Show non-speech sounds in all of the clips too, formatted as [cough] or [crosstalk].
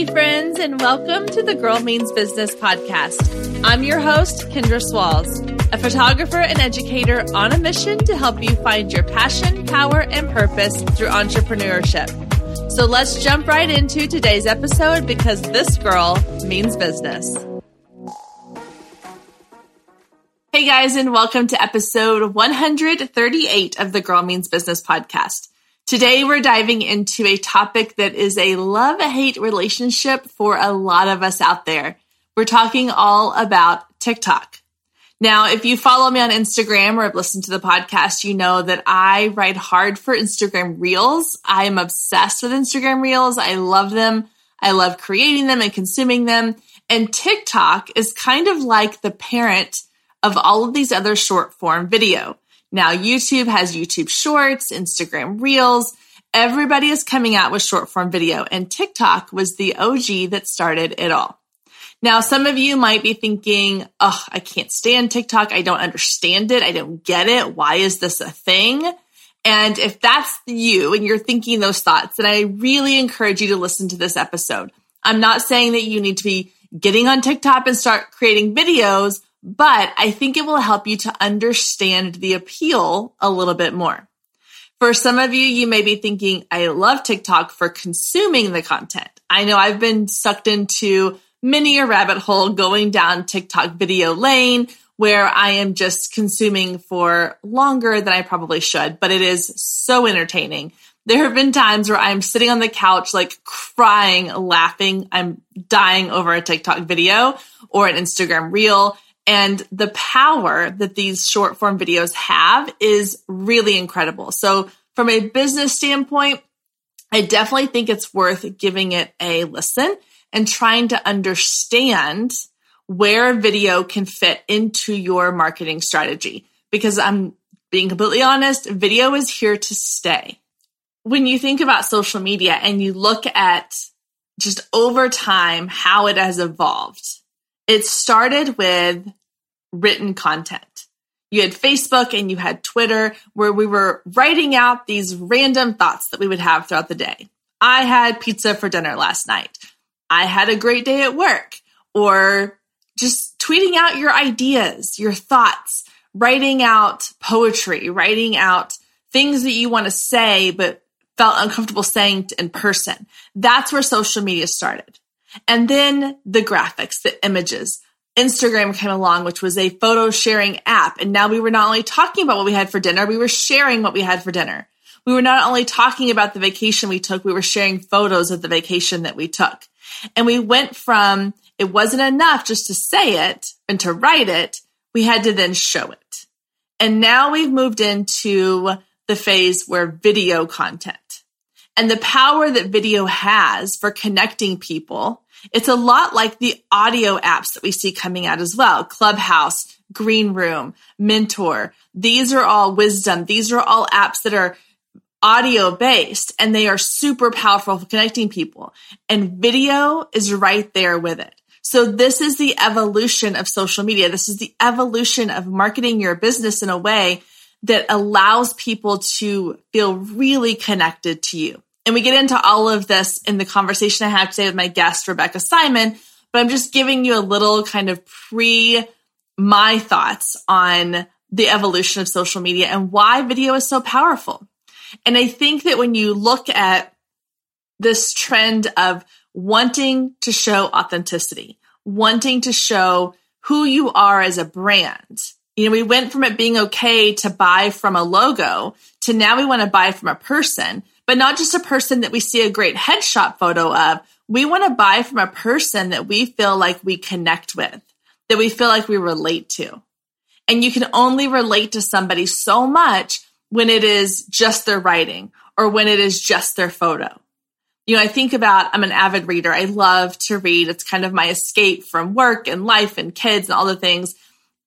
Hey, friends, and welcome to the Girl Means Business podcast. I'm your host, Kendra Swalls, a photographer and educator on a mission to help you find your passion, power, and purpose through entrepreneurship. So let's jump right into today's episode because this girl means business. Hey guys, and welcome to episode 138 of the Girl Means Business podcast. Today, we're diving into a topic that is a love hate relationship for a lot of us out there. We're talking all about TikTok. Now, if you follow me on Instagram or have listened to the podcast, you know that I ride hard for Instagram Reels. I am obsessed with Instagram Reels. I love them. I love creating them and consuming them. And TikTok is kind of like the parent of all of these other short form video. Now, YouTube has YouTube Shorts, Instagram Reels. Everybody is coming out with short form video, and TikTok was the OG that started it all. Now, some of you might be thinking, oh, I can't stand TikTok. I don't understand it. I don't get it. Why is this a thing? And if that's you and you're thinking those thoughts, then I really encourage you to listen to this episode. I'm not saying that you need to be getting on TikTok and start creating videos, but I think it will help you to understand the appeal a little bit more. For some of you, you may be thinking, I love TikTok for consuming the content. I know I've been sucked into many a rabbit hole going down TikTok video lane where I am just consuming for longer than I probably should, but it is so entertaining. There have been times where I'm sitting on the couch, like crying, laughing. I'm dying over a TikTok video or an Instagram reel. And the power that these short form videos have is really incredible. So, from a business standpoint, I definitely think it's worth giving it a listen and trying to understand where video can fit into your marketing strategy. Because I'm being completely honest, video is here to stay. When you think about social media and you look at just over time how it has evolved, it started with written content. You had Facebook and you had Twitter where we were writing out these random thoughts that we would have throughout the day. I had pizza for dinner last night. I had a great day at work. Or just tweeting out your ideas, your thoughts, writing out poetry, writing out things that you want to say, but felt uncomfortable saying in person. That's where social media started. And then the graphics, the images. Instagram came along, which was a photo sharing app. And now we were not only talking about what we had for dinner, we were sharing what we had for dinner. We were not only talking about the vacation we took, we were sharing photos of the vacation that we took. And we went from it wasn't enough just to say it and to write it, we had to then show it. And now we've moved into the phase where video content and the power that video has for connecting people it's a lot like the audio apps that we see coming out as well. Clubhouse, Green Room, Mentor. These are all wisdom. These are all apps that are audio based and they are super powerful for connecting people. And video is right there with it. So this is the evolution of social media. This is the evolution of marketing your business in a way that allows people to feel really connected to you. And we get into all of this in the conversation I have today with my guest, Rebecca Simon. But I'm just giving you a little kind of pre my thoughts on the evolution of social media and why video is so powerful. And I think that when you look at this trend of wanting to show authenticity, wanting to show who you are as a brand, you know, we went from it being okay to buy from a logo to now we want to buy from a person but not just a person that we see a great headshot photo of. We want to buy from a person that we feel like we connect with, that we feel like we relate to. And you can only relate to somebody so much when it is just their writing or when it is just their photo. You know, I think about, I'm an avid reader. I love to read. It's kind of my escape from work and life and kids and all the things.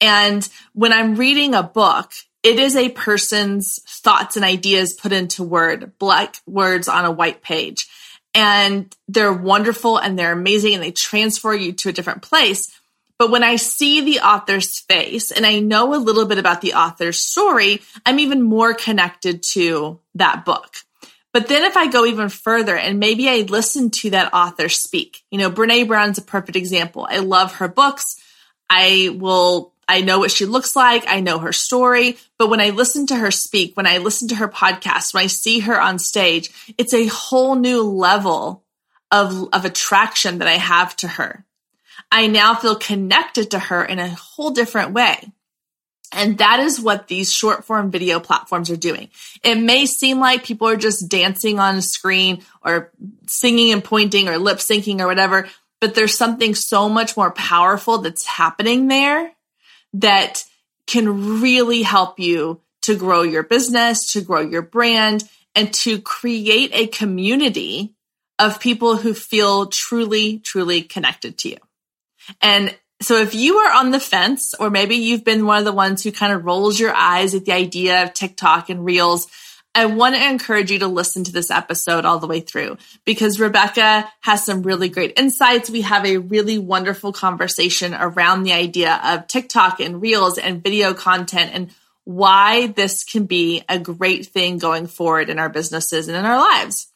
And when I'm reading a book, it is a person's thoughts and ideas put into word, black words on a white page. And they're wonderful and they're amazing and they transfer you to a different place. But when I see the author's face and I know a little bit about the author's story, I'm even more connected to that book. But then if I go even further and maybe I listen to that author speak, you know, Brene Brown's a perfect example. I love her books. I will, I know what she looks like. I know her story. But when I listen to her speak, when I listen to her podcast, when I see her on stage, it's a whole new level of, of attraction that I have to her. I now feel connected to her in a whole different way. And that is what these short form video platforms are doing. It may seem like people are just dancing on a screen or singing and pointing or lip syncing or whatever, but there's something so much more powerful that's happening there that can really help you to grow your business, to grow your brand, and to create a community of people who feel truly, truly connected to you. And so if you are on the fence, or maybe you've been one of the ones who kind of rolls your eyes at the idea of TikTok and Reels, I want to encourage you to listen to this episode all the way through because Rebecca has some really great insights. We have a really wonderful conversation around the idea of TikTok and Reels and video content and why this can be a great thing going forward in our businesses and in our lives.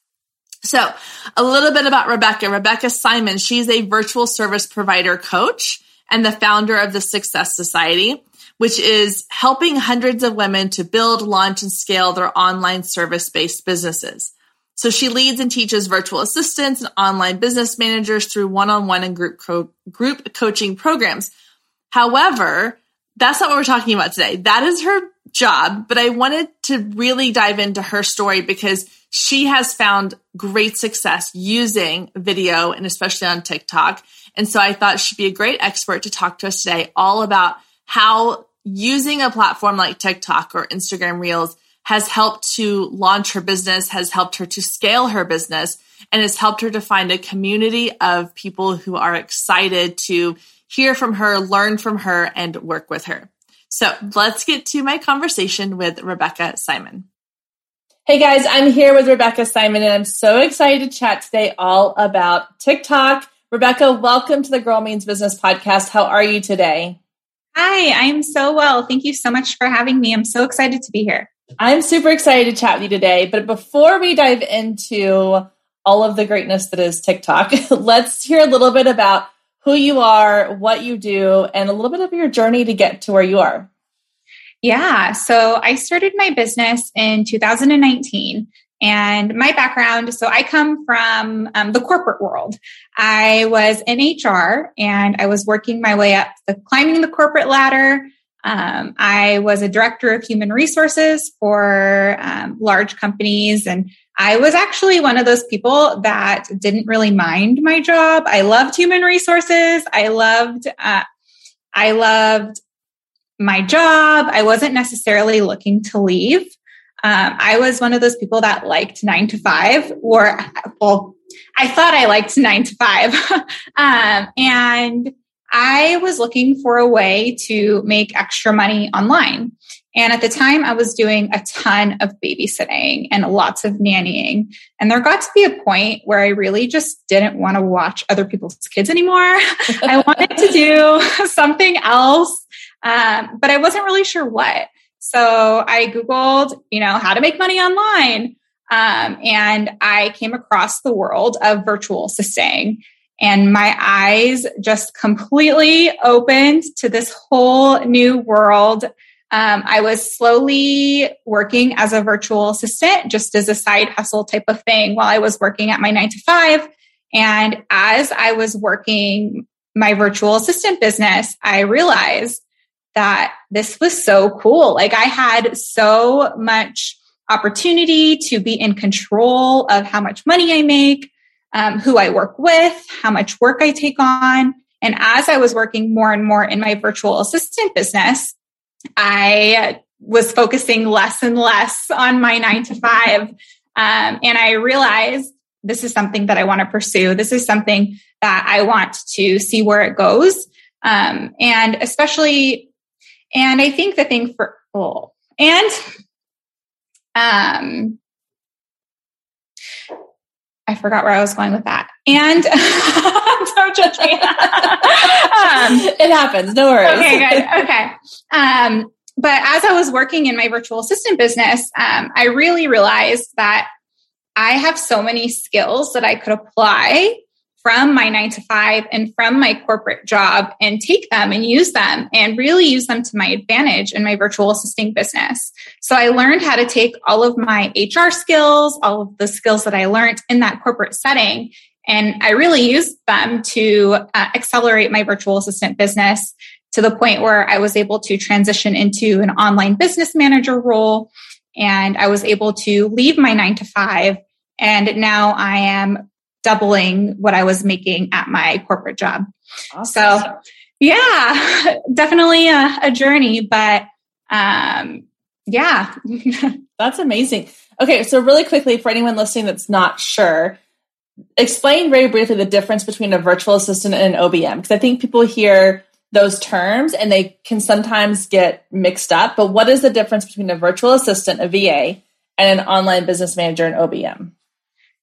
So, a little bit about Rebecca. Rebecca Simon, she's a virtual service provider coach and the founder of the Success Society, which is helping hundreds of women to build, launch, and scale their online service based businesses. So she leads and teaches virtual assistants and online business managers through one on one and group, co- group coaching programs. However, that's not what we're talking about today. That is her job, but I wanted to really dive into her story because she has found great success using video and especially on TikTok. And so I thought she'd be a great expert to talk to us today all about how using a platform like TikTok or Instagram Reels has helped to launch her business, has helped her to scale her business, and has helped her to find a community of people who are excited to hear from her, learn from her, and work with her. So let's get to my conversation with Rebecca Simon. Hey guys, I'm here with Rebecca Simon, and I'm so excited to chat today all about TikTok Rebecca, welcome to the Girl Means Business podcast. How are you today? Hi, I'm so well. Thank you so much for having me. I'm so excited to be here. I'm super excited to chat with you today. But before we dive into all of the greatness that is TikTok, [laughs] let's hear a little bit about who you are, what you do, and a little bit of your journey to get to where you are. Yeah, so I started my business in 2019 and my background so I come from um, the corporate world. I was in HR and I was working my way up, the, climbing the corporate ladder. Um, I was a director of human resources for um, large companies. And I was actually one of those people that didn't really mind my job. I loved human resources. I loved, uh, I loved my job. I wasn't necessarily looking to leave. Um, I was one of those people that liked nine to five, or well, I thought I liked nine to five. [laughs] um, and I was looking for a way to make extra money online. And at the time, I was doing a ton of babysitting and lots of nannying. And there got to be a point where I really just didn't want to watch other people's kids anymore. [laughs] I wanted to do [laughs] something else, um, but I wasn't really sure what. So I Googled, you know, how to make money online. Um, and I came across the world of virtual assisting and my eyes just completely opened to this whole new world. Um, I was slowly working as a virtual assistant, just as a side hustle type of thing while I was working at my nine to five. And as I was working my virtual assistant business, I realized that this was so cool. Like I had so much opportunity to be in control of how much money I make, um, who I work with, how much work I take on. And as I was working more and more in my virtual assistant business, I was focusing less and less on my nine to five. Um, and I realized this is something that I want to pursue. This is something that I want to see where it goes. Um, and especially and I think the thing for, oh, and, um, I forgot where I was going with that. And [laughs] don't judge me. um, it happens. No worries. Okay, good. Okay. Um, but as I was working in my virtual assistant business, um, I really realized that I have so many skills that I could apply from my nine to five and from my corporate job and take them and use them and really use them to my advantage in my virtual assisting business. So I learned how to take all of my HR skills, all of the skills that I learned in that corporate setting, and I really used them to uh, accelerate my virtual assistant business to the point where I was able to transition into an online business manager role. And I was able to leave my nine to five. And now I am doubling what I was making at my corporate job. Awesome. So, yeah, [laughs] definitely a, a journey, but um, yeah. [laughs] that's amazing. Okay, so really quickly, for anyone listening that's not sure, explain very briefly the difference between a virtual assistant and an OBM, because I think people hear those terms and they can sometimes get mixed up. But what is the difference between a virtual assistant, a VA, and an online business manager, an OBM?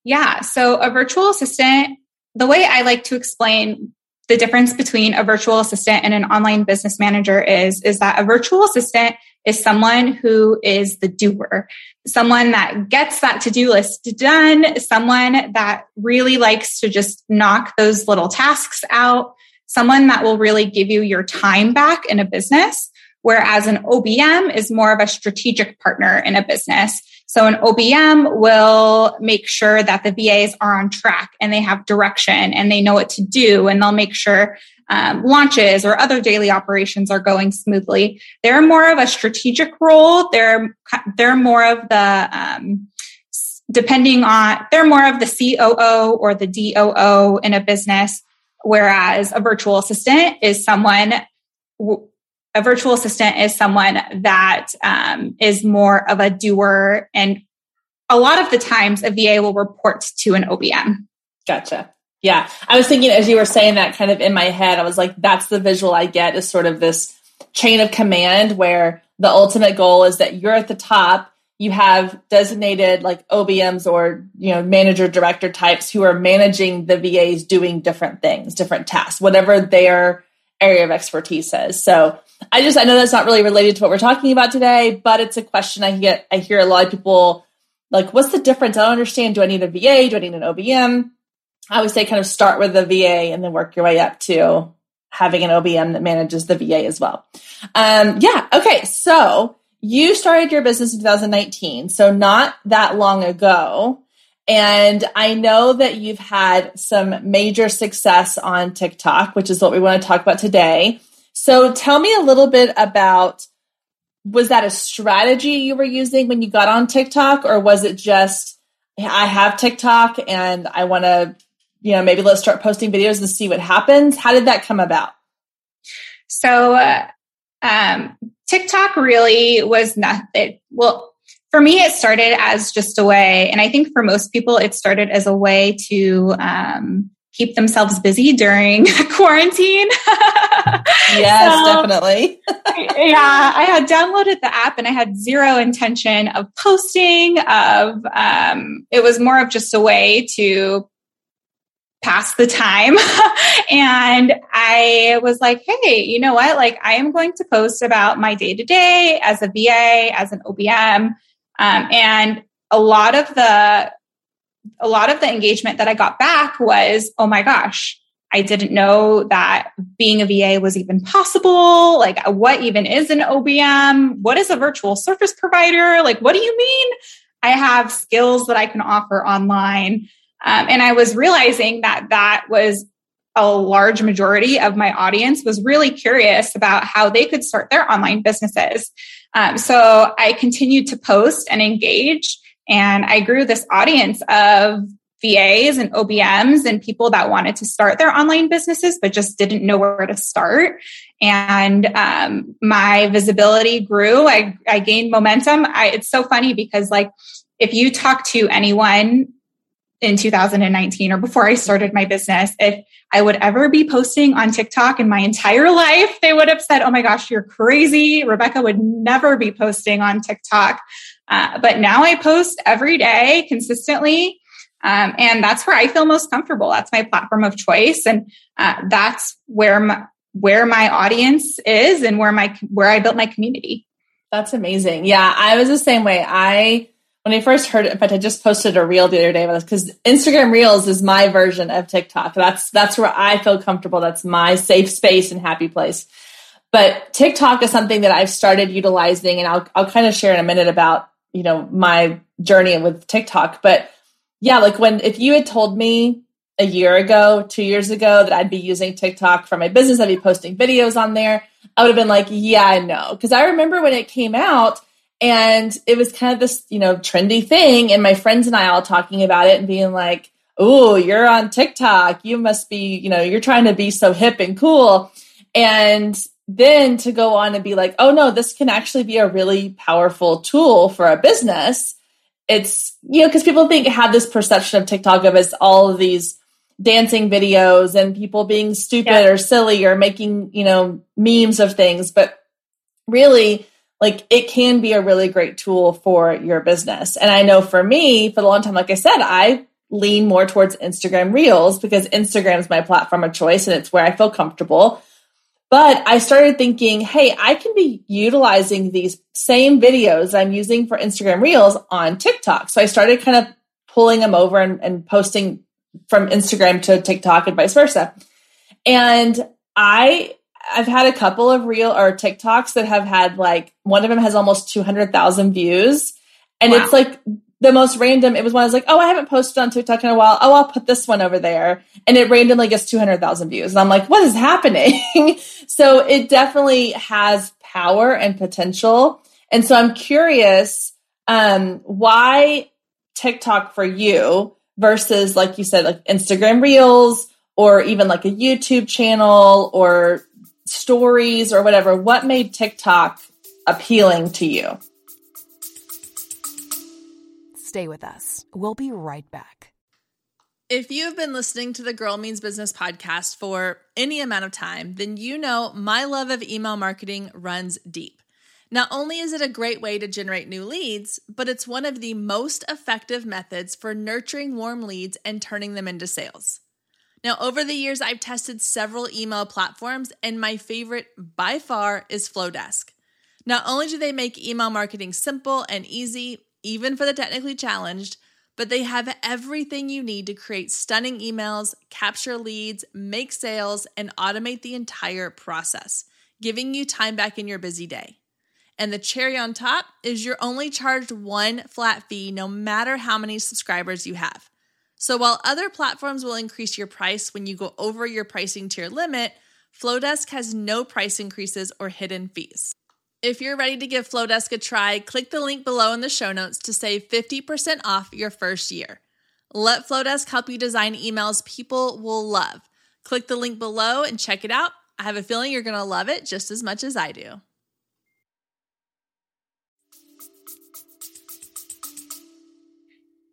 Yeah. So a virtual assistant, the way I like to explain the difference between a virtual assistant and an online business manager is, is that a virtual assistant is someone who is the doer, someone that gets that to-do list done, someone that really likes to just knock those little tasks out, someone that will really give you your time back in a business. Whereas an OBM is more of a strategic partner in a business. So an OBM will make sure that the VAs are on track and they have direction and they know what to do and they'll make sure um, launches or other daily operations are going smoothly. They're more of a strategic role. They're they're more of the um, depending on they're more of the COO or the DOO in a business Whereas a virtual assistant is someone, a virtual assistant is someone that um, is more of a doer. And a lot of the times a VA will report to an OBM. Gotcha. Yeah. I was thinking as you were saying that kind of in my head, I was like, that's the visual I get is sort of this chain of command where the ultimate goal is that you're at the top you have designated like OBMs or you know manager director types who are managing the VAs doing different things, different tasks, whatever their area of expertise is. So I just I know that's not really related to what we're talking about today, but it's a question I get I hear a lot of people like what's the difference? I don't understand. Do I need a VA? Do I need an OBM? I would say kind of start with the VA and then work your way up to having an OBM that manages the VA as well. Um, yeah. Okay. So you started your business in 2019, so not that long ago. And I know that you've had some major success on TikTok, which is what we want to talk about today. So tell me a little bit about was that a strategy you were using when you got on TikTok, or was it just, I have TikTok and I want to, you know, maybe let's start posting videos and see what happens? How did that come about? So, uh, um, TikTok really was not it. Well, for me, it started as just a way, and I think for most people, it started as a way to um, keep themselves busy during [laughs] quarantine. yes, so, definitely. [laughs] yeah, I had downloaded the app and I had zero intention of posting. Of um, it was more of just a way to pass the time. [laughs] and I was like, hey, you know what? Like, I am going to post about my day to day as a VA, as an OBM. Um, and a lot of the a lot of the engagement that I got back was, oh my gosh, I didn't know that being a VA was even possible. Like, what even is an OBM? What is a virtual service provider? Like, what do you mean? I have skills that I can offer online. Um, and I was realizing that that was a large majority of my audience was really curious about how they could start their online businesses. Um, so I continued to post and engage, and I grew this audience of VAs and OBMs and people that wanted to start their online businesses but just didn't know where to start. And um, my visibility grew. I, I gained momentum. I, it's so funny because like if you talk to anyone in 2019 or before I started my business, if I would ever be posting on TikTok in my entire life, they would have said, Oh my gosh, you're crazy. Rebecca would never be posting on TikTok. Uh, but now I post every day consistently. Um, and that's where I feel most comfortable. That's my platform of choice. And uh, that's where my, where my audience is and where my, where I built my community. That's amazing. Yeah. I was the same way. I, when I first heard it, in fact, I just posted a reel the other day about this because Instagram Reels is my version of TikTok. That's that's where I feel comfortable. That's my safe space and happy place. But TikTok is something that I've started utilizing, and I'll I'll kind of share in a minute about you know my journey with TikTok. But yeah, like when if you had told me a year ago, two years ago, that I'd be using TikTok for my business, I'd be posting videos on there, I would have been like, yeah, I know. Because I remember when it came out and it was kind of this, you know, trendy thing. And my friends and I all talking about it and being like, oh, you're on TikTok. You must be, you know, you're trying to be so hip and cool. And then to go on and be like, oh no, this can actually be a really powerful tool for a business. It's, you know, because people think have this perception of TikTok of as all of these dancing videos and people being stupid yeah. or silly or making, you know, memes of things. But really, like it can be a really great tool for your business. And I know for me, for the long time, like I said, I lean more towards Instagram Reels because Instagram is my platform of choice and it's where I feel comfortable. But I started thinking, hey, I can be utilizing these same videos I'm using for Instagram Reels on TikTok. So I started kind of pulling them over and, and posting from Instagram to TikTok and vice versa. And I I've had a couple of real or TikToks that have had like one of them has almost 200,000 views and wow. it's like the most random it was when I was like, "Oh, I haven't posted on TikTok in a while. Oh, I'll put this one over there." And it randomly gets 200,000 views. And I'm like, "What is happening?" [laughs] so it definitely has power and potential. And so I'm curious um why TikTok for you versus like you said like Instagram Reels or even like a YouTube channel or stories or whatever. What made TikTok appealing to you? Stay with us. We'll be right back. If you have been listening to the Girl Means Business podcast for any amount of time, then you know my love of email marketing runs deep. Not only is it a great way to generate new leads, but it's one of the most effective methods for nurturing warm leads and turning them into sales. Now, over the years, I've tested several email platforms, and my favorite by far is Flodesk. Not only do they make email marketing simple and easy, even for the technically challenged, but they have everything you need to create stunning emails, capture leads, make sales, and automate the entire process, giving you time back in your busy day. And the cherry on top is you're only charged one flat fee no matter how many subscribers you have. So while other platforms will increase your price when you go over your pricing tier limit, Flodesk has no price increases or hidden fees. If you're ready to give Flodesk a try, click the link below in the show notes to save 50% off your first year. Let Flodesk help you design emails people will love. Click the link below and check it out. I have a feeling you're going to love it just as much as I do.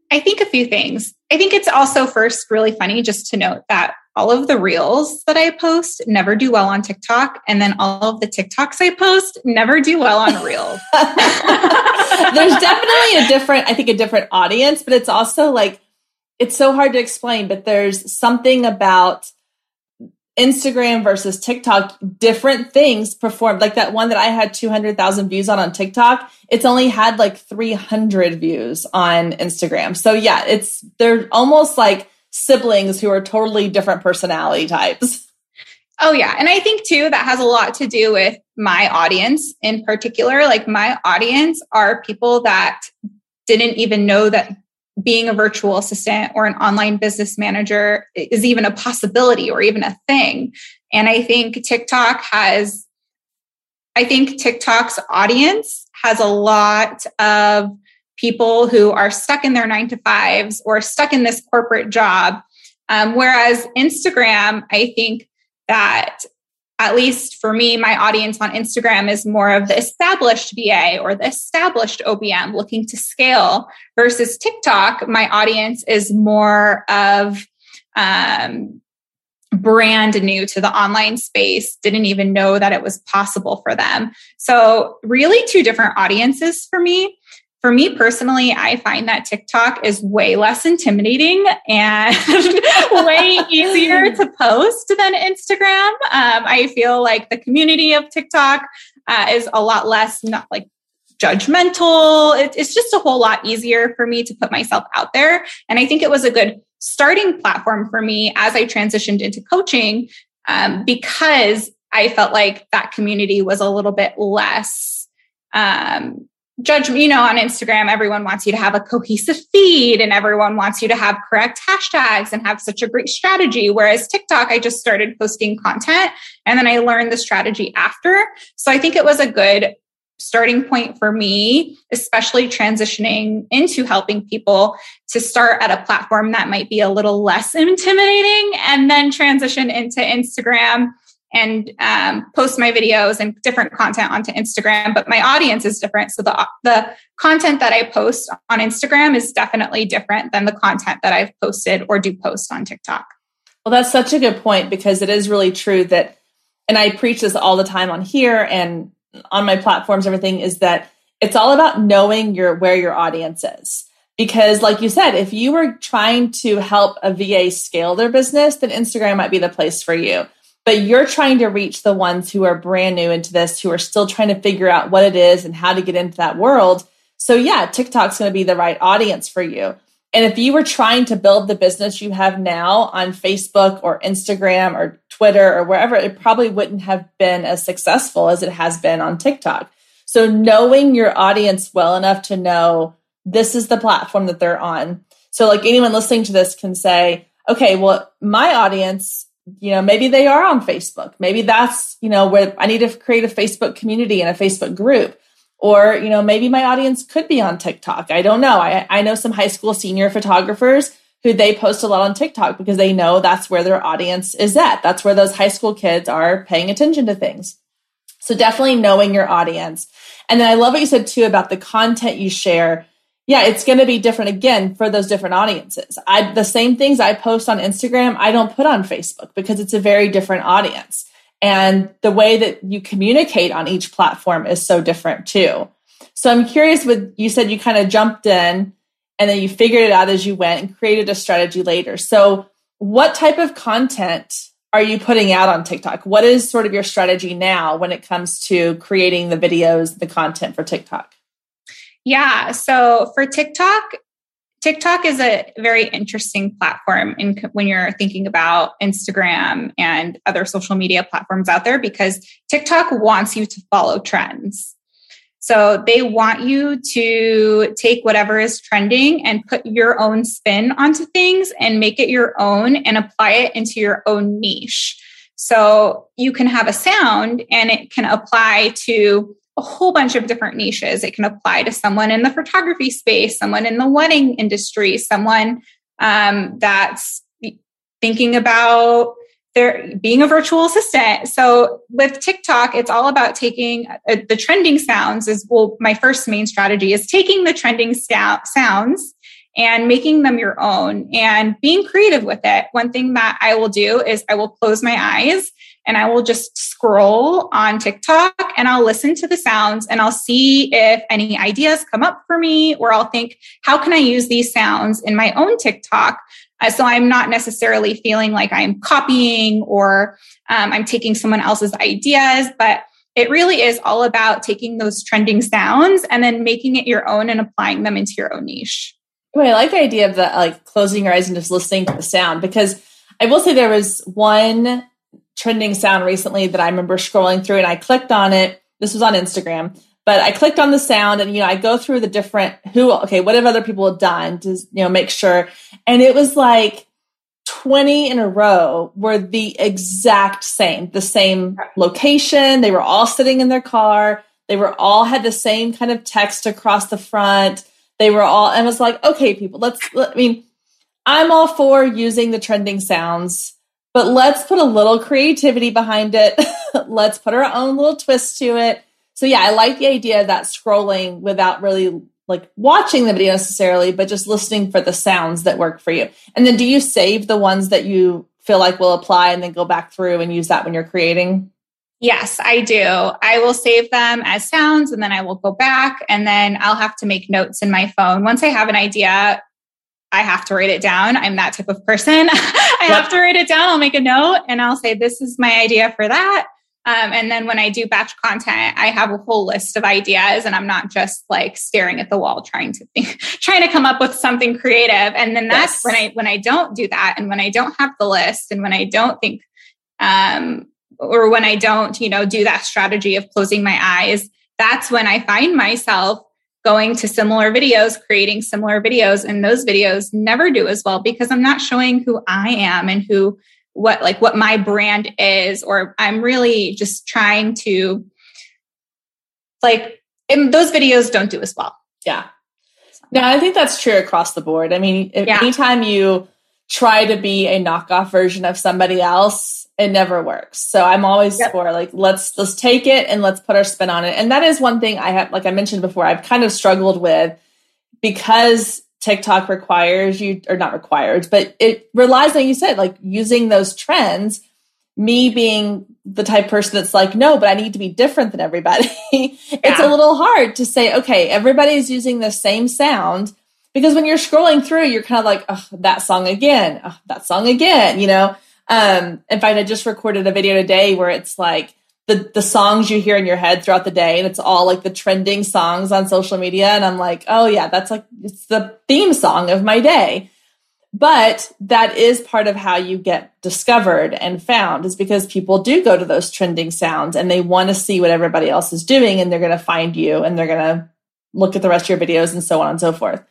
I think a few things. I think it's also first really funny just to note that all of the reels that I post never do well on TikTok. And then all of the TikToks I post never do well on reels. [laughs] There's definitely a different, I think, a different audience, but it's also like, it's so hard to explain, but there's something about Instagram versus TikTok, different things performed. Like that one that I had 200,000 views on on TikTok, it's only had like 300 views on Instagram. So yeah, it's, they're almost like siblings who are totally different personality types. Oh, yeah. And I think too, that has a lot to do with my audience in particular. Like, my audience are people that didn't even know that being a virtual assistant or an online business manager is even a possibility or even a thing. And I think TikTok has, I think TikTok's audience has a lot of people who are stuck in their nine to fives or stuck in this corporate job. Um, whereas Instagram, I think that at least for me, my audience on Instagram is more of the established VA or the established OBM looking to scale versus TikTok. My audience is more of um, brand new to the online space, didn't even know that it was possible for them. So, really, two different audiences for me for me personally, I find that TikTok is way less intimidating and [laughs] way [laughs] easier to post than Instagram. Um, I feel like the community of TikTok uh, is a lot less not like judgmental. It, it's just a whole lot easier for me to put myself out there. And I think it was a good starting platform for me as I transitioned into coaching um, because I felt like that community was a little bit less um, judgment. You know, on Instagram, everyone wants you to have a cohesive feed and everyone wants you to have correct hashtags and have such a great strategy. Whereas TikTok, I just started posting content and then I learned the strategy after. So I think it was a good starting point for me, especially transitioning into helping people to start at a platform that might be a little less intimidating and then transition into Instagram and um, post my videos and different content onto Instagram. But my audience is different. So the, the content that I post on Instagram is definitely different than the content that I've posted or do post on TikTok. Well, that's such a good point because it is really true that, and I preach this all the time on here and on my platforms, everything is that it's all about knowing your where your audience is. Because, like you said, if you were trying to help a VA scale their business, then Instagram might be the place for you. But you're trying to reach the ones who are brand new into this, who are still trying to figure out what it is and how to get into that world. So, yeah, TikTok's going to be the right audience for you. And if you were trying to build the business you have now on Facebook or Instagram or Twitter or wherever, it probably wouldn't have been as successful as it has been on TikTok. So knowing your audience well enough to know this is the platform that they're on. So like anyone listening to this can say, okay, well, my audience, you know, maybe they are on Facebook. Maybe that's, you know, where I need to create a Facebook community and a Facebook group. Or, you know, maybe my audience could be on TikTok. I don't know. I, I know some high school senior photographers who they post a lot on TikTok because they know that's where their audience is at. That's where those high school kids are paying attention to things. So definitely knowing your audience. And then I love what you said too about the content you share. Yeah, it's going to be different again for those different audiences. I the same things I post on Instagram, I don't put on Facebook because it's a very different audience. And the way that you communicate on each platform is so different too. So I'm curious with you said you kind of jumped in and then you figured it out as you went and created a strategy later. So what type of content are you putting out on TikTok? What is sort of your strategy now when it comes to creating the videos, the content for TikTok? Yeah. So for TikTok, TikTok is a very interesting platform in, when you're thinking about Instagram and other social media platforms out there because TikTok wants you to follow trends. So they want you to take whatever is trending and put your own spin onto things and make it your own and apply it into your own niche. So you can have a sound and it can apply to a whole bunch of different niches. It can apply to someone in the photography space, someone in the wedding industry, someone um, that's thinking about their being a virtual assistant. So with TikTok, it's all about taking uh, the trending sounds. Is well, my first main strategy is taking the trending sound, sounds and making them your own and being creative with it. One thing that I will do is I will close my eyes and I will just scroll on TikTok and I'll listen to the sounds and I'll see if any ideas come up for me, or I'll think, how can I use these sounds in my own TikTok? Uh, so I'm not necessarily feeling like I'm copying or um, I'm taking someone else's ideas, but it really is all about taking those trending sounds and then making it your own and applying them into your own niche. Well, I like the idea of the like closing your eyes and just listening to the sound because I will say there was one trending sound recently that I remember scrolling through and I clicked on it. This was on Instagram, but I clicked on the sound and, you know, I go through the different who, okay, what have other people done to, you know, make sure. And it was like 20 in a row were the exact same, the same location. They were all sitting in their car. They were all had the same kind of text across the front. They were all, and was like, okay, people, let's, let, I mean, I'm all for using the trending sounds but let's put a little creativity behind it. [laughs] let's put our own little twist to it. So yeah, I like the idea of that scrolling without really like watching the video necessarily, but just listening for the sounds that work for you. And then do you save the ones that you feel like will apply and then go back through and use that when you're creating? Yes, I do. I will save them as sounds and then I will go back and then I'll have to make notes in my phone. Once I have an idea, I have to write it down. I'm that type of person. [laughs] I yep. have to write it down. I'll make a note and I'll say, this is my idea for that. Um, and then when I do batch content, I have a whole list of ideas and I'm not just like staring at the wall trying to think, [laughs] trying to come up with something creative. And then that's yes. when I, when I don't do that and when I don't have the list and when I don't think, um, or when I don't, you know, do that strategy of closing my eyes, that's when I find myself going to similar videos, creating similar videos. And those videos never do as well because I'm not showing who I am and who what like what my brand is or i'm really just trying to like and those videos don't do as well yeah no i think that's true across the board i mean yeah. anytime you try to be a knockoff version of somebody else it never works so i'm always yep. for like let's let's take it and let's put our spin on it and that is one thing i have like i mentioned before i've kind of struggled with because TikTok requires you, or not requires, but it relies on you said, like using those trends. Me being the type person that's like, no, but I need to be different than everybody. Yeah. [laughs] it's a little hard to say, okay, everybody's using the same sound because when you're scrolling through, you're kind of like, oh, that song again, oh, that song again, you know? Um, in fact, I just recorded a video today where it's like, the the songs you hear in your head throughout the day and it's all like the trending songs on social media and I'm like, "Oh yeah, that's like it's the theme song of my day." But that is part of how you get discovered and found is because people do go to those trending sounds and they want to see what everybody else is doing and they're going to find you and they're going to look at the rest of your videos and so on and so forth.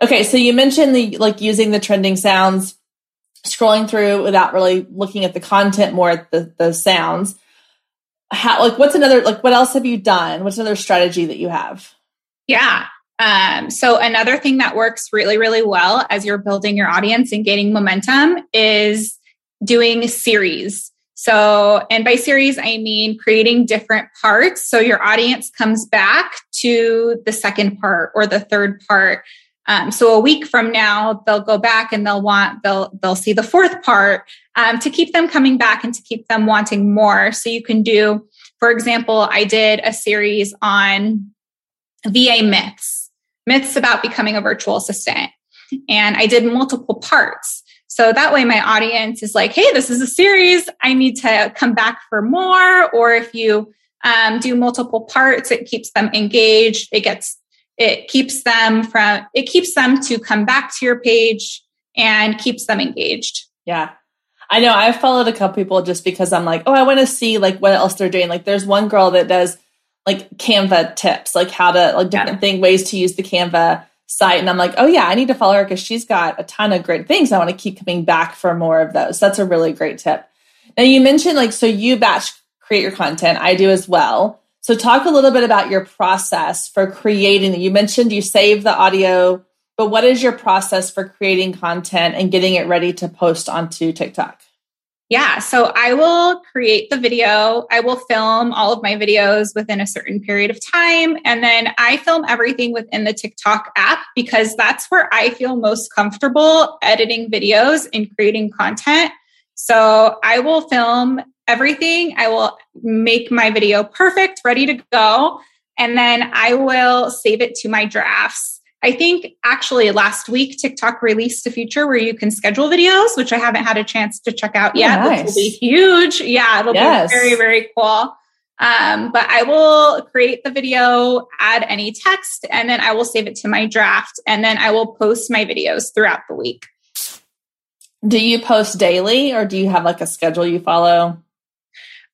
Okay, so you mentioned the like using the trending sounds, scrolling through without really looking at the content, more at the, the sounds. How like what's another like what else have you done? What's another strategy that you have? Yeah. Um, so another thing that works really really well as you're building your audience and gaining momentum is doing series. So and by series i mean creating different parts. So your audience comes back to the second part or the third part um, so a week from now, they'll go back and they'll want they'll they'll see the fourth part um, to keep them coming back and to keep them wanting more. So you can do, for example, I did a series on VA myths, myths about becoming a virtual assistant, and I did multiple parts. So that way, my audience is like, "Hey, this is a series. I need to come back for more." Or if you um, do multiple parts, it keeps them engaged. It gets it keeps them from it keeps them to come back to your page and keeps them engaged. Yeah. I know i've followed a couple people just because i'm like oh i want to see like what else they're doing. Like there's one girl that does like canva tips like how to like different yeah. thing ways to use the canva site and i'm like oh yeah i need to follow her because she's got a ton of great things i want to keep coming back for more of those. That's a really great tip. Now you mentioned like so you batch create your content. I do as well so, talk a little bit about your process for creating. You mentioned you save the audio, but what is your process for creating content and getting it ready to post onto TikTok? Yeah, so I will create the video. I will film all of my videos within a certain period of time. And then I film everything within the TikTok app because that's where I feel most comfortable editing videos and creating content. So I will film everything. I will make my video perfect, ready to go. And then I will save it to my drafts. I think actually last week TikTok released a feature where you can schedule videos, which I haven't had a chance to check out yet. Nice. Which will be huge. Yeah, it'll yes. be very, very cool. Um, but I will create the video, add any text, and then I will save it to my draft. And then I will post my videos throughout the week. Do you post daily or do you have like a schedule you follow?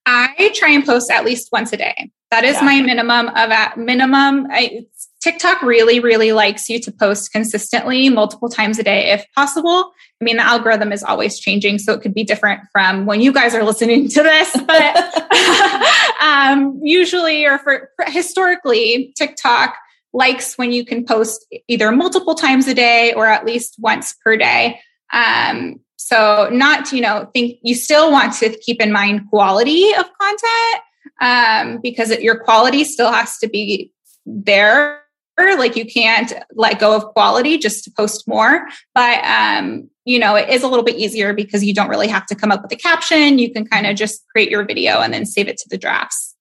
I try and post at least once a day. That is yeah. my minimum of at minimum. I, TikTok really, really likes you to post consistently multiple times a day if possible. I mean, the algorithm is always changing, so it could be different from when you guys are listening to this. But [laughs] um, usually, or for, for historically, TikTok likes when you can post either multiple times a day or at least once per day. Um, so not, you know, think you still want to keep in mind quality of content um, because it, your quality still has to be there. Like you can't let go of quality just to post more. But, um, you know, it is a little bit easier because you don't really have to come up with a caption. You can kind of just create your video and then save it to the drafts.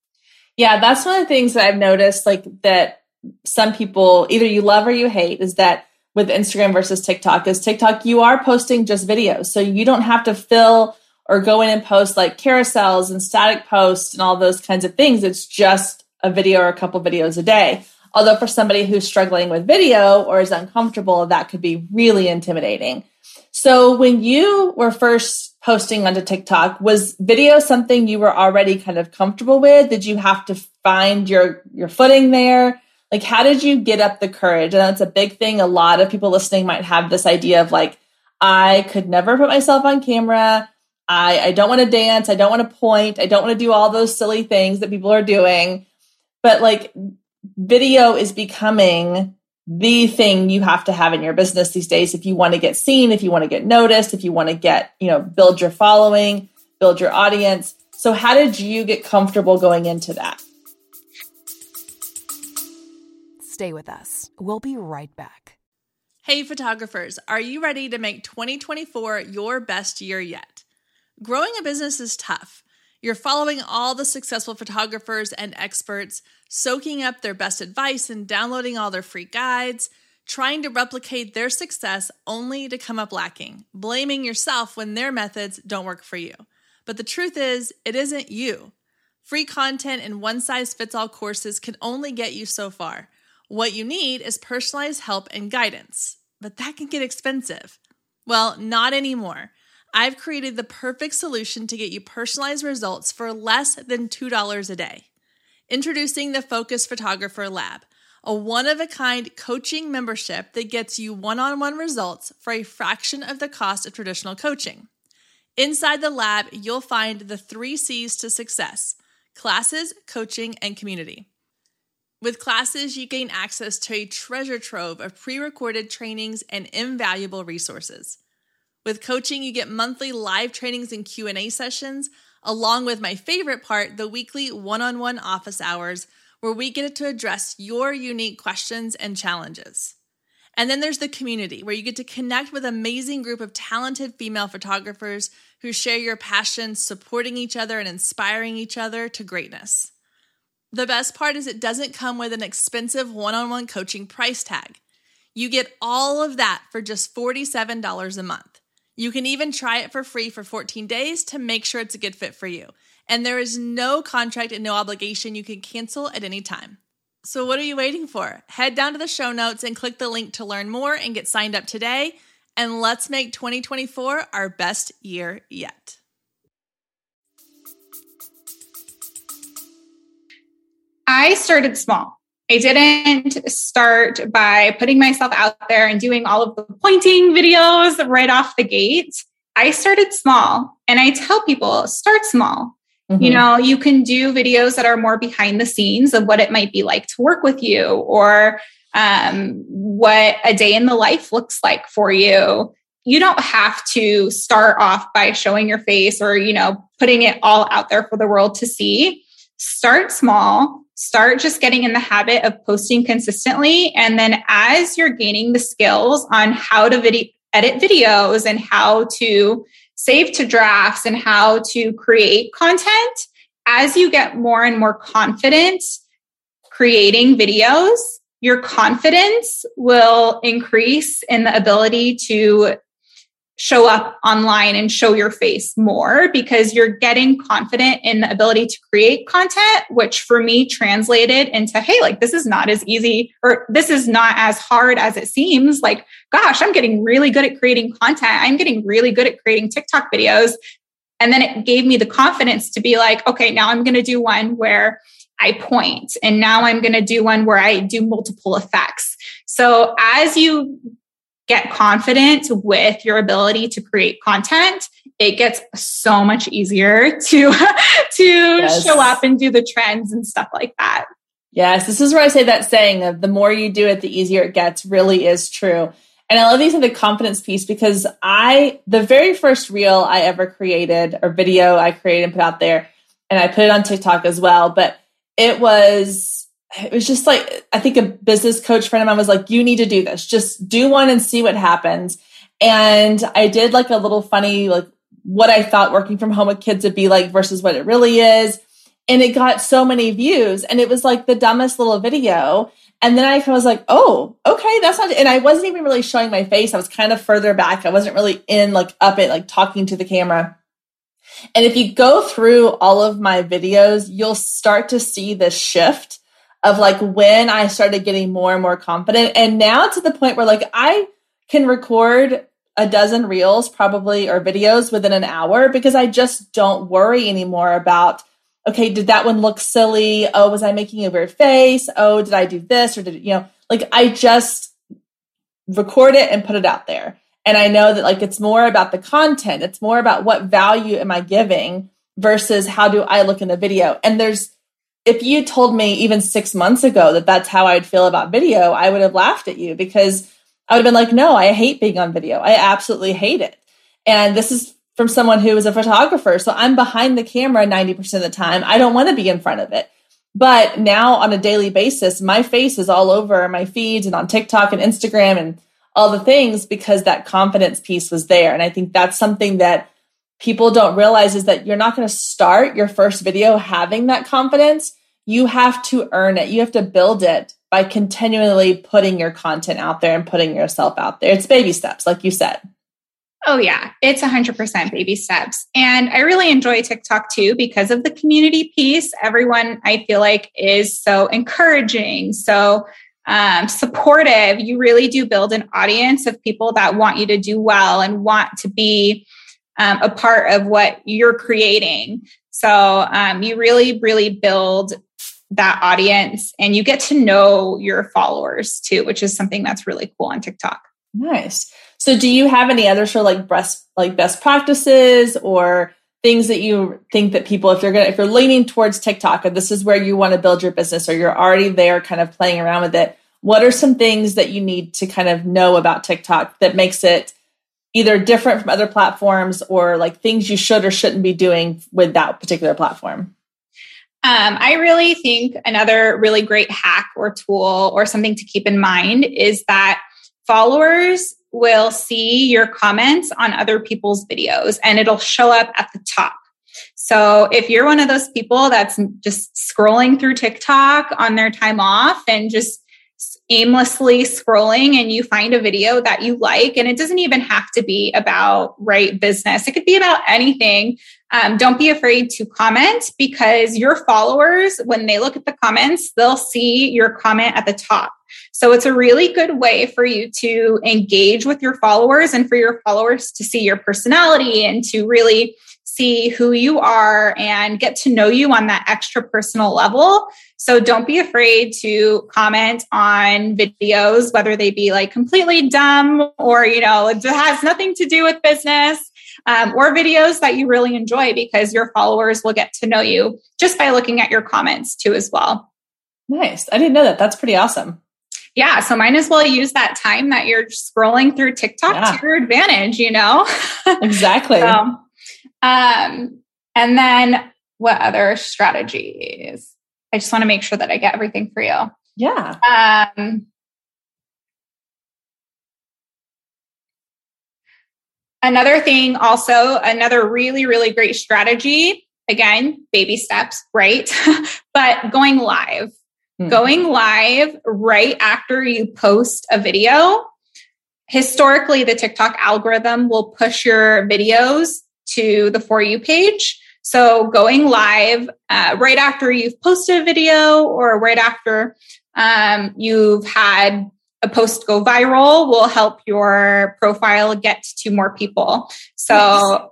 Yeah, that's one of the things that I've noticed, like that some people either you love or you hate, is that with Instagram versus TikTok is TikTok, you are posting just videos. So you don't have to fill or go in and post like carousels and static posts and all those kinds of things. It's just a video or a couple videos a day. Although for somebody who's struggling with video or is uncomfortable, that could be really intimidating. So when you were first posting onto TikTok, was video something you were already kind of comfortable with? Did you have to find your your footing there? Like how did you get up the courage? And that's a big thing. A lot of people listening might have this idea of like, I could never put myself on camera. I, I don't want to dance. I don't want to point. I don't want to do all those silly things that people are doing. But like video is becoming the thing you have to have in your business these days if you want to get seen, if you want to get noticed, if you want to get, you know, build your following, build your audience. So how did you get comfortable going into that? Stay with us. We'll be right back. Hey photographers, are you ready to make 2024 your best year yet? Growing a business is tough. You're following all the successful photographers and experts, soaking up their best advice and downloading all their free guides, trying to replicate their success only to come up lacking, blaming yourself when their methods don't work for you. But the truth is, it isn't you. Free content and one size fits all courses can only get you so far. What you need is personalized help and guidance, but that can get expensive. Well, not anymore. I've created the perfect solution to get you personalized results for less than $2 a day. Introducing the Focused Photographer Lab, a one of a kind coaching membership that gets you one on one results for a fraction of the cost of traditional coaching. Inside the lab, you'll find the three C's to success classes, coaching, and community. With classes, you gain access to a treasure trove of pre recorded trainings and invaluable resources. With coaching, you get monthly live trainings and Q&A sessions, along with my favorite part, the weekly one-on-one office hours where we get to address your unique questions and challenges. And then there's the community where you get to connect with amazing group of talented female photographers who share your passion, supporting each other and inspiring each other to greatness. The best part is it doesn't come with an expensive one on one coaching price tag. You get all of that for just $47 a month. You can even try it for free for 14 days to make sure it's a good fit for you. And there is no contract and no obligation. You can cancel at any time. So, what are you waiting for? Head down to the show notes and click the link to learn more and get signed up today. And let's make 2024 our best year yet. I started small. I didn't start by putting myself out there and doing all of the pointing videos right off the gate. I started small and I tell people start small. Mm-hmm. You know, you can do videos that are more behind the scenes of what it might be like to work with you or um, what a day in the life looks like for you. You don't have to start off by showing your face or, you know, putting it all out there for the world to see. Start small start just getting in the habit of posting consistently. And then as you're gaining the skills on how to video, edit videos and how to save to drafts and how to create content, as you get more and more confident creating videos, your confidence will increase in the ability to show up online and show your face more because you're getting confident in the ability to create content, which for me translated into, hey, like this is not as easy or this is not as hard as it seems. Like, gosh, I'm getting really good at creating content. I'm getting really good at creating TikTok videos. And then it gave me the confidence to be like, okay, now I'm going to do one where I point, and now I'm going to do one where I do multiple effects. So as you get confident with your ability to create content, it gets so much easier [laughs] to to yes. show up and do the trends and stuff like that. Yes, this is where I say that saying of the more you do it, the easier it gets really is true. And I love these said the confidence piece because I, the very first reel I ever created or video I created and put out there, and I put it on TikTok as well, but it was it was just like I think a business coach friend of mine was like, "You need to do this. Just do one and see what happens." And I did like a little funny like what I thought working from home with kids would be like versus what it really is. And it got so many views and it was like the dumbest little video. And then I was like, oh, okay, that's not, and I wasn't even really showing my face. I was kind of further back. I wasn't really in like up it, like talking to the camera. And if you go through all of my videos, you'll start to see this shift of like when I started getting more and more confident. And now to the point where like I can record a dozen reels probably or videos within an hour because I just don't worry anymore about okay, did that one look silly? Oh, was I making a weird face? Oh, did I do this or did you know, like I just record it and put it out there. And I know that like it's more about the content. It's more about what value am I giving versus how do I look in the video. And there's if you told me even 6 months ago that that's how I'd feel about video, I would have laughed at you because I would have been like, "No, I hate being on video. I absolutely hate it." And this is from someone who is a photographer. So I'm behind the camera 90% of the time. I don't want to be in front of it. But now on a daily basis, my face is all over my feeds and on TikTok and Instagram and all the things because that confidence piece was there. And I think that's something that people don't realize is that you're not going to start your first video having that confidence. You have to earn it. You have to build it by continually putting your content out there and putting yourself out there. It's baby steps, like you said. Oh, yeah, it's 100% baby steps. And I really enjoy TikTok too because of the community piece. Everyone, I feel like, is so encouraging, so um, supportive. You really do build an audience of people that want you to do well and want to be um, a part of what you're creating. So um, you really, really build that audience and you get to know your followers too, which is something that's really cool on TikTok. Nice. So do you have any other sort of like best like best practices or things that you think that people if you're gonna if you're leaning towards TikTok and this is where you want to build your business or you're already there kind of playing around with it, what are some things that you need to kind of know about TikTok that makes it either different from other platforms or like things you should or shouldn't be doing with that particular platform? Um, I really think another really great hack or tool or something to keep in mind is that followers will see your comments on other people's videos and it'll show up at the top. So if you're one of those people that's just scrolling through TikTok on their time off and just aimlessly scrolling and you find a video that you like, and it doesn't even have to be about right business, it could be about anything. Um, don't be afraid to comment because your followers, when they look at the comments, they'll see your comment at the top. So it's a really good way for you to engage with your followers and for your followers to see your personality and to really see who you are and get to know you on that extra personal level. So don't be afraid to comment on videos, whether they be like completely dumb or, you know, it has nothing to do with business. Um, or videos that you really enjoy because your followers will get to know you just by looking at your comments too, as well. Nice. I didn't know that. That's pretty awesome yeah, so might as well use that time that you're scrolling through TikTok yeah. to your advantage, you know? [laughs] exactly. so, um, and then what other strategies? I just want to make sure that I get everything for you. Yeah. Um, another thing, also, another really, really great strategy. Again, baby steps, right? [laughs] but going live. Mm-hmm. Going live right after you post a video. Historically, the TikTok algorithm will push your videos to the For You page. So going live uh, right after you've posted a video or right after um, you've had a post go viral will help your profile get to more people. So nice.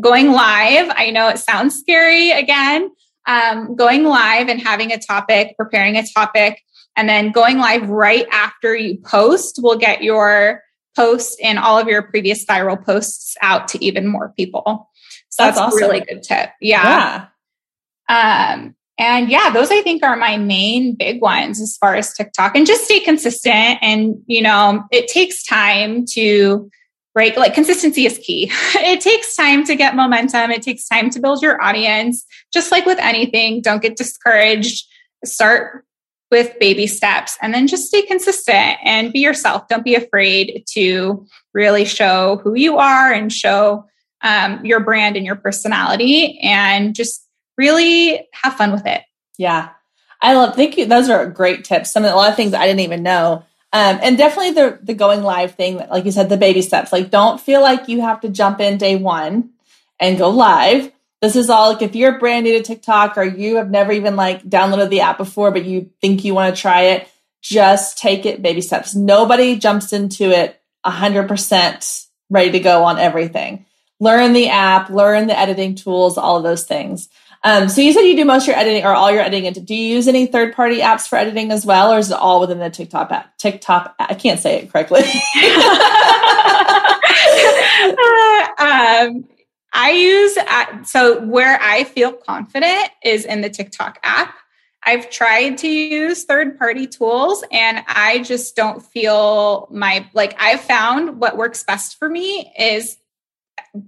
going live, I know it sounds scary again, um, going live and having a topic, preparing a topic, and then going live right after you post will get your post and all of your previous viral posts out to even more people. So that's, that's awesome. a really good tip. Yeah. yeah. Um, and yeah, those I think are my main big ones as far as TikTok and just stay consistent. And, you know, it takes time to right? Like consistency is key. [laughs] it takes time to get momentum. It takes time to build your audience. Just like with anything, don't get discouraged. Start with baby steps and then just stay consistent and be yourself. Don't be afraid to really show who you are and show um, your brand and your personality and just really have fun with it. Yeah. I love, thank you. Those are great tips. Some of a lot of things I didn't even know um, and definitely the the going live thing, like you said, the baby steps. Like, don't feel like you have to jump in day one and go live. This is all like if you're brand new to TikTok or you have never even like downloaded the app before, but you think you want to try it, just take it baby steps. Nobody jumps into it 100% ready to go on everything. Learn the app, learn the editing tools, all of those things. Um, so you said you do most of your editing or all your editing. Into, do you use any third party apps for editing as well, or is it all within the TikTok app? TikTok, I can't say it correctly. [laughs] [laughs] uh, um, I use uh, so where I feel confident is in the TikTok app. I've tried to use third party tools and I just don't feel my like I've found what works best for me is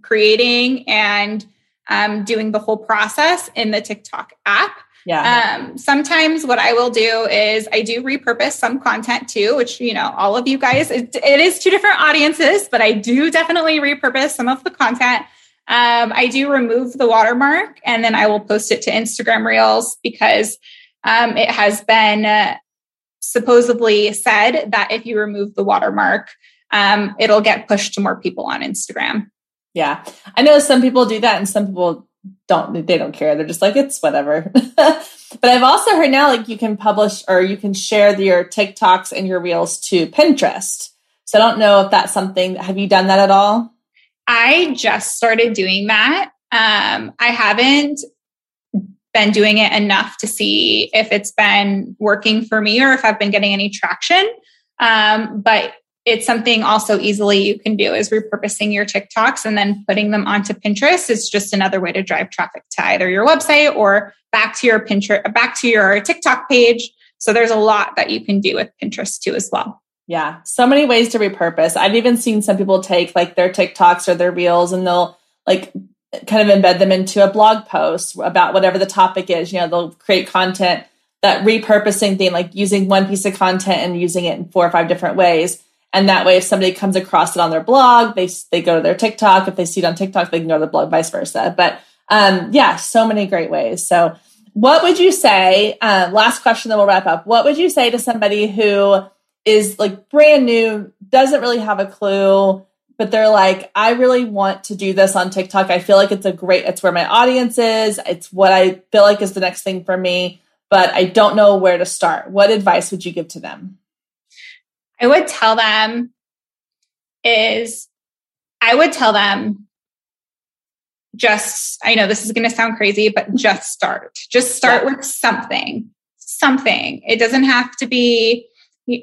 creating and um, doing the whole process in the TikTok app. Yeah. Um, sometimes what I will do is I do repurpose some content too, which, you know, all of you guys, it, it is two different audiences, but I do definitely repurpose some of the content. Um, I do remove the watermark and then I will post it to Instagram Reels because um, it has been uh, supposedly said that if you remove the watermark, um, it'll get pushed to more people on Instagram. Yeah. I know some people do that and some people don't, they don't care. They're just like, it's whatever. [laughs] but I've also heard now like you can publish or you can share your TikToks and your reels to Pinterest. So I don't know if that's something, have you done that at all? I just started doing that. Um, I haven't been doing it enough to see if it's been working for me or if I've been getting any traction. Um, but it's something also easily you can do is repurposing your TikToks and then putting them onto Pinterest. It's just another way to drive traffic to either your website or back to your Pinterest, back to your TikTok page. So there's a lot that you can do with Pinterest too as well. Yeah, so many ways to repurpose. I've even seen some people take like their TikToks or their reels and they'll like kind of embed them into a blog post about whatever the topic is. You know, they'll create content that repurposing thing, like using one piece of content and using it in four or five different ways and that way, if somebody comes across it on their blog, they they go to their TikTok. If they see it on TikTok, they can go to the blog, vice versa. But um, yeah, so many great ways. So, what would you say? Uh, last question, then we'll wrap up. What would you say to somebody who is like brand new, doesn't really have a clue, but they're like, I really want to do this on TikTok. I feel like it's a great, it's where my audience is. It's what I feel like is the next thing for me, but I don't know where to start. What advice would you give to them? I would tell them is I would tell them just, I know this is going to sound crazy, but just start. Just start yeah. with something, something. It doesn't have to be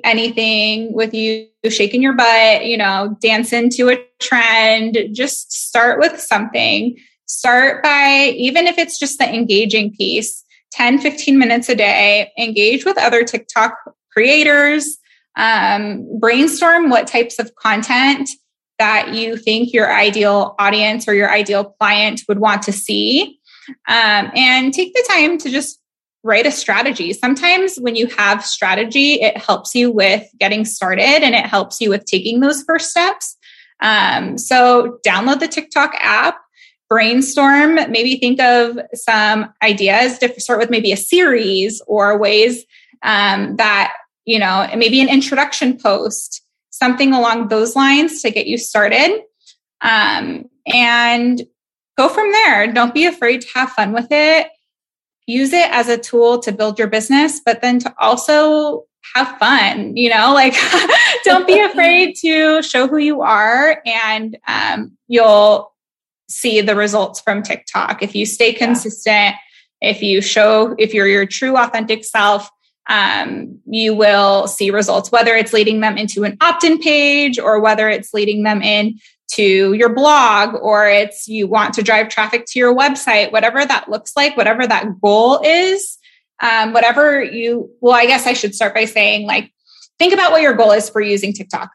anything with you shaking your butt, you know, dancing to a trend. Just start with something. Start by, even if it's just the engaging piece, 10, 15 minutes a day, engage with other TikTok creators, um, brainstorm what types of content that you think your ideal audience or your ideal client would want to see. Um, and take the time to just write a strategy. Sometimes when you have strategy, it helps you with getting started and it helps you with taking those first steps. Um, so download the TikTok app, brainstorm, maybe think of some ideas to start with maybe a series or ways um, that you know, maybe an introduction post, something along those lines to get you started. Um, and go from there. Don't be afraid to have fun with it. Use it as a tool to build your business, but then to also have fun, you know, [laughs] like [laughs] don't be afraid to show who you are and um, you'll see the results from TikTok. If you stay consistent, yeah. if you show, if you're your true authentic self, um, you will see results, whether it's leading them into an opt in page or whether it's leading them in to your blog or it's you want to drive traffic to your website, whatever that looks like, whatever that goal is, um, whatever you, well, I guess I should start by saying, like, think about what your goal is for using TikTok.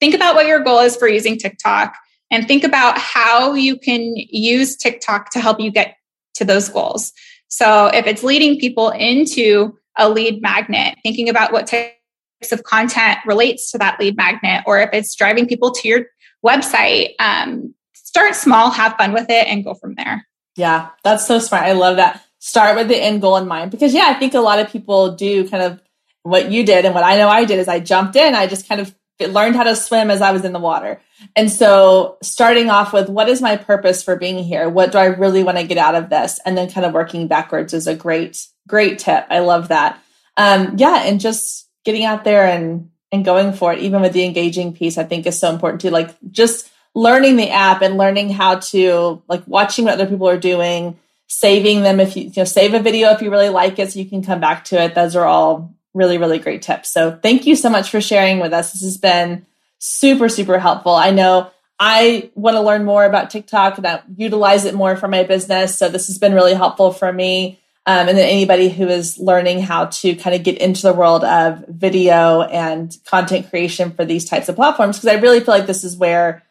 Think about what your goal is for using TikTok and think about how you can use TikTok to help you get to those goals. So if it's leading people into a lead magnet, thinking about what types of content relates to that lead magnet, or if it's driving people to your website, um, start small, have fun with it, and go from there. Yeah, that's so smart. I love that. Start with the end goal in mind because, yeah, I think a lot of people do kind of what you did and what I know I did is I jumped in, I just kind of learned how to swim as I was in the water. And so starting off with what is my purpose for being here? What do I really want to get out of this? And then kind of working backwards is a great, great tip. I love that. Um, yeah. And just getting out there and, and going for it, even with the engaging piece, I think is so important too. Like just learning the app and learning how to like watching what other people are doing, saving them if you, you know, save a video if you really like it so you can come back to it. Those are all really, really great tips. So thank you so much for sharing with us. This has been super, super helpful. I know I want to learn more about TikTok and I utilize it more for my business. So this has been really helpful for me. Um, and then anybody who is learning how to kind of get into the world of video and content creation for these types of platforms. Because I really feel like this is where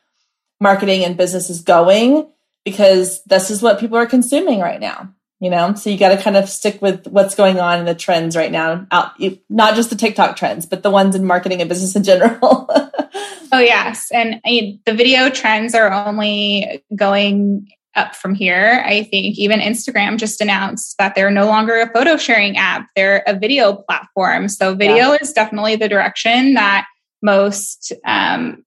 marketing and business is going because this is what people are consuming right now you know? So you got to kind of stick with what's going on in the trends right now. Out not just the tiktok trends but the ones in marketing and business in general. [laughs] Oh yes. And I the video trends are only going up from here. I think even instagram just announced that they're no longer a photo sharing app. They're a video platform. So video yeah. is definitely the direction that most um,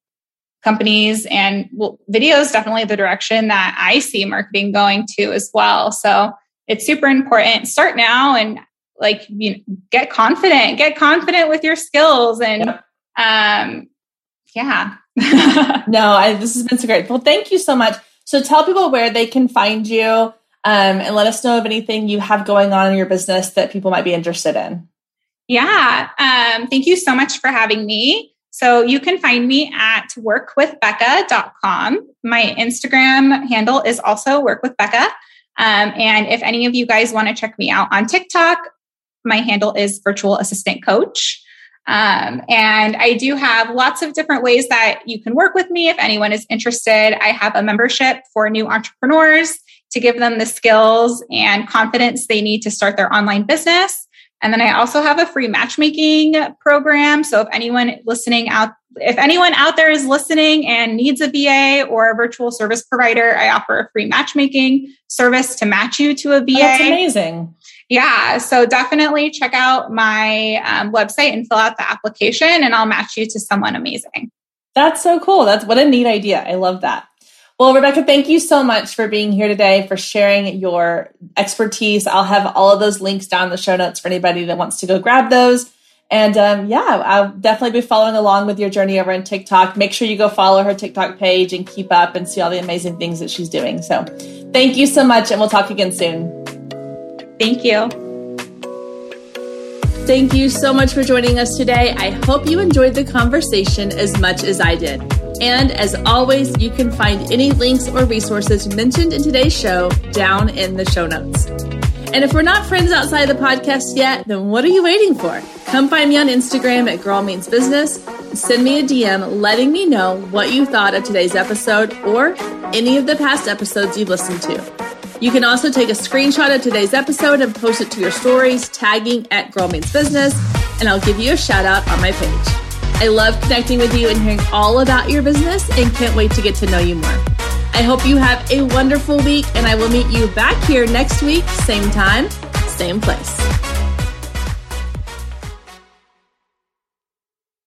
companies and well, video is definitely the direction that i see marketing going to as well. So it's super important. Start now and like you know, get confident, get confident with your skills and um yeah. [laughs] no, I, this has been so great. Well, thank you so much. So tell people where they can find you um, and let us know of anything you have going on in your business that people might be interested in. Yeah. Um, thank you so much for having me. So you can find me at workwithbecca.com. My Instagram handle is also workwithbecca. Um, and if any of you guys want to check me out on TikTok, my handle is virtual assistant coach. Um, and I do have lots of different ways that you can work with me if anyone is interested. I have a membership for new entrepreneurs to give them the skills and confidence they need to start their online business. And then I also have a free matchmaking program. So if anyone listening out if anyone out there is listening and needs a VA or a virtual service provider, I offer a free matchmaking service to match you to a VA. Oh, that's amazing. Yeah. So definitely check out my um, website and fill out the application, and I'll match you to someone amazing. That's so cool. That's what a neat idea. I love that. Well, Rebecca, thank you so much for being here today, for sharing your expertise. I'll have all of those links down in the show notes for anybody that wants to go grab those. And um, yeah, I'll definitely be following along with your journey over on TikTok. Make sure you go follow her TikTok page and keep up and see all the amazing things that she's doing. So thank you so much, and we'll talk again soon. Thank you. Thank you so much for joining us today. I hope you enjoyed the conversation as much as I did. And as always, you can find any links or resources mentioned in today's show down in the show notes. And if we're not friends outside the podcast yet, then what are you waiting for? Come find me on Instagram at Girl Means Business. Send me a DM letting me know what you thought of today's episode or any of the past episodes you've listened to. You can also take a screenshot of today's episode and post it to your stories, tagging at Girl Means Business, and I'll give you a shout out on my page. I love connecting with you and hearing all about your business and can't wait to get to know you more. I hope you have a wonderful week, and I will meet you back here next week, same time, same place.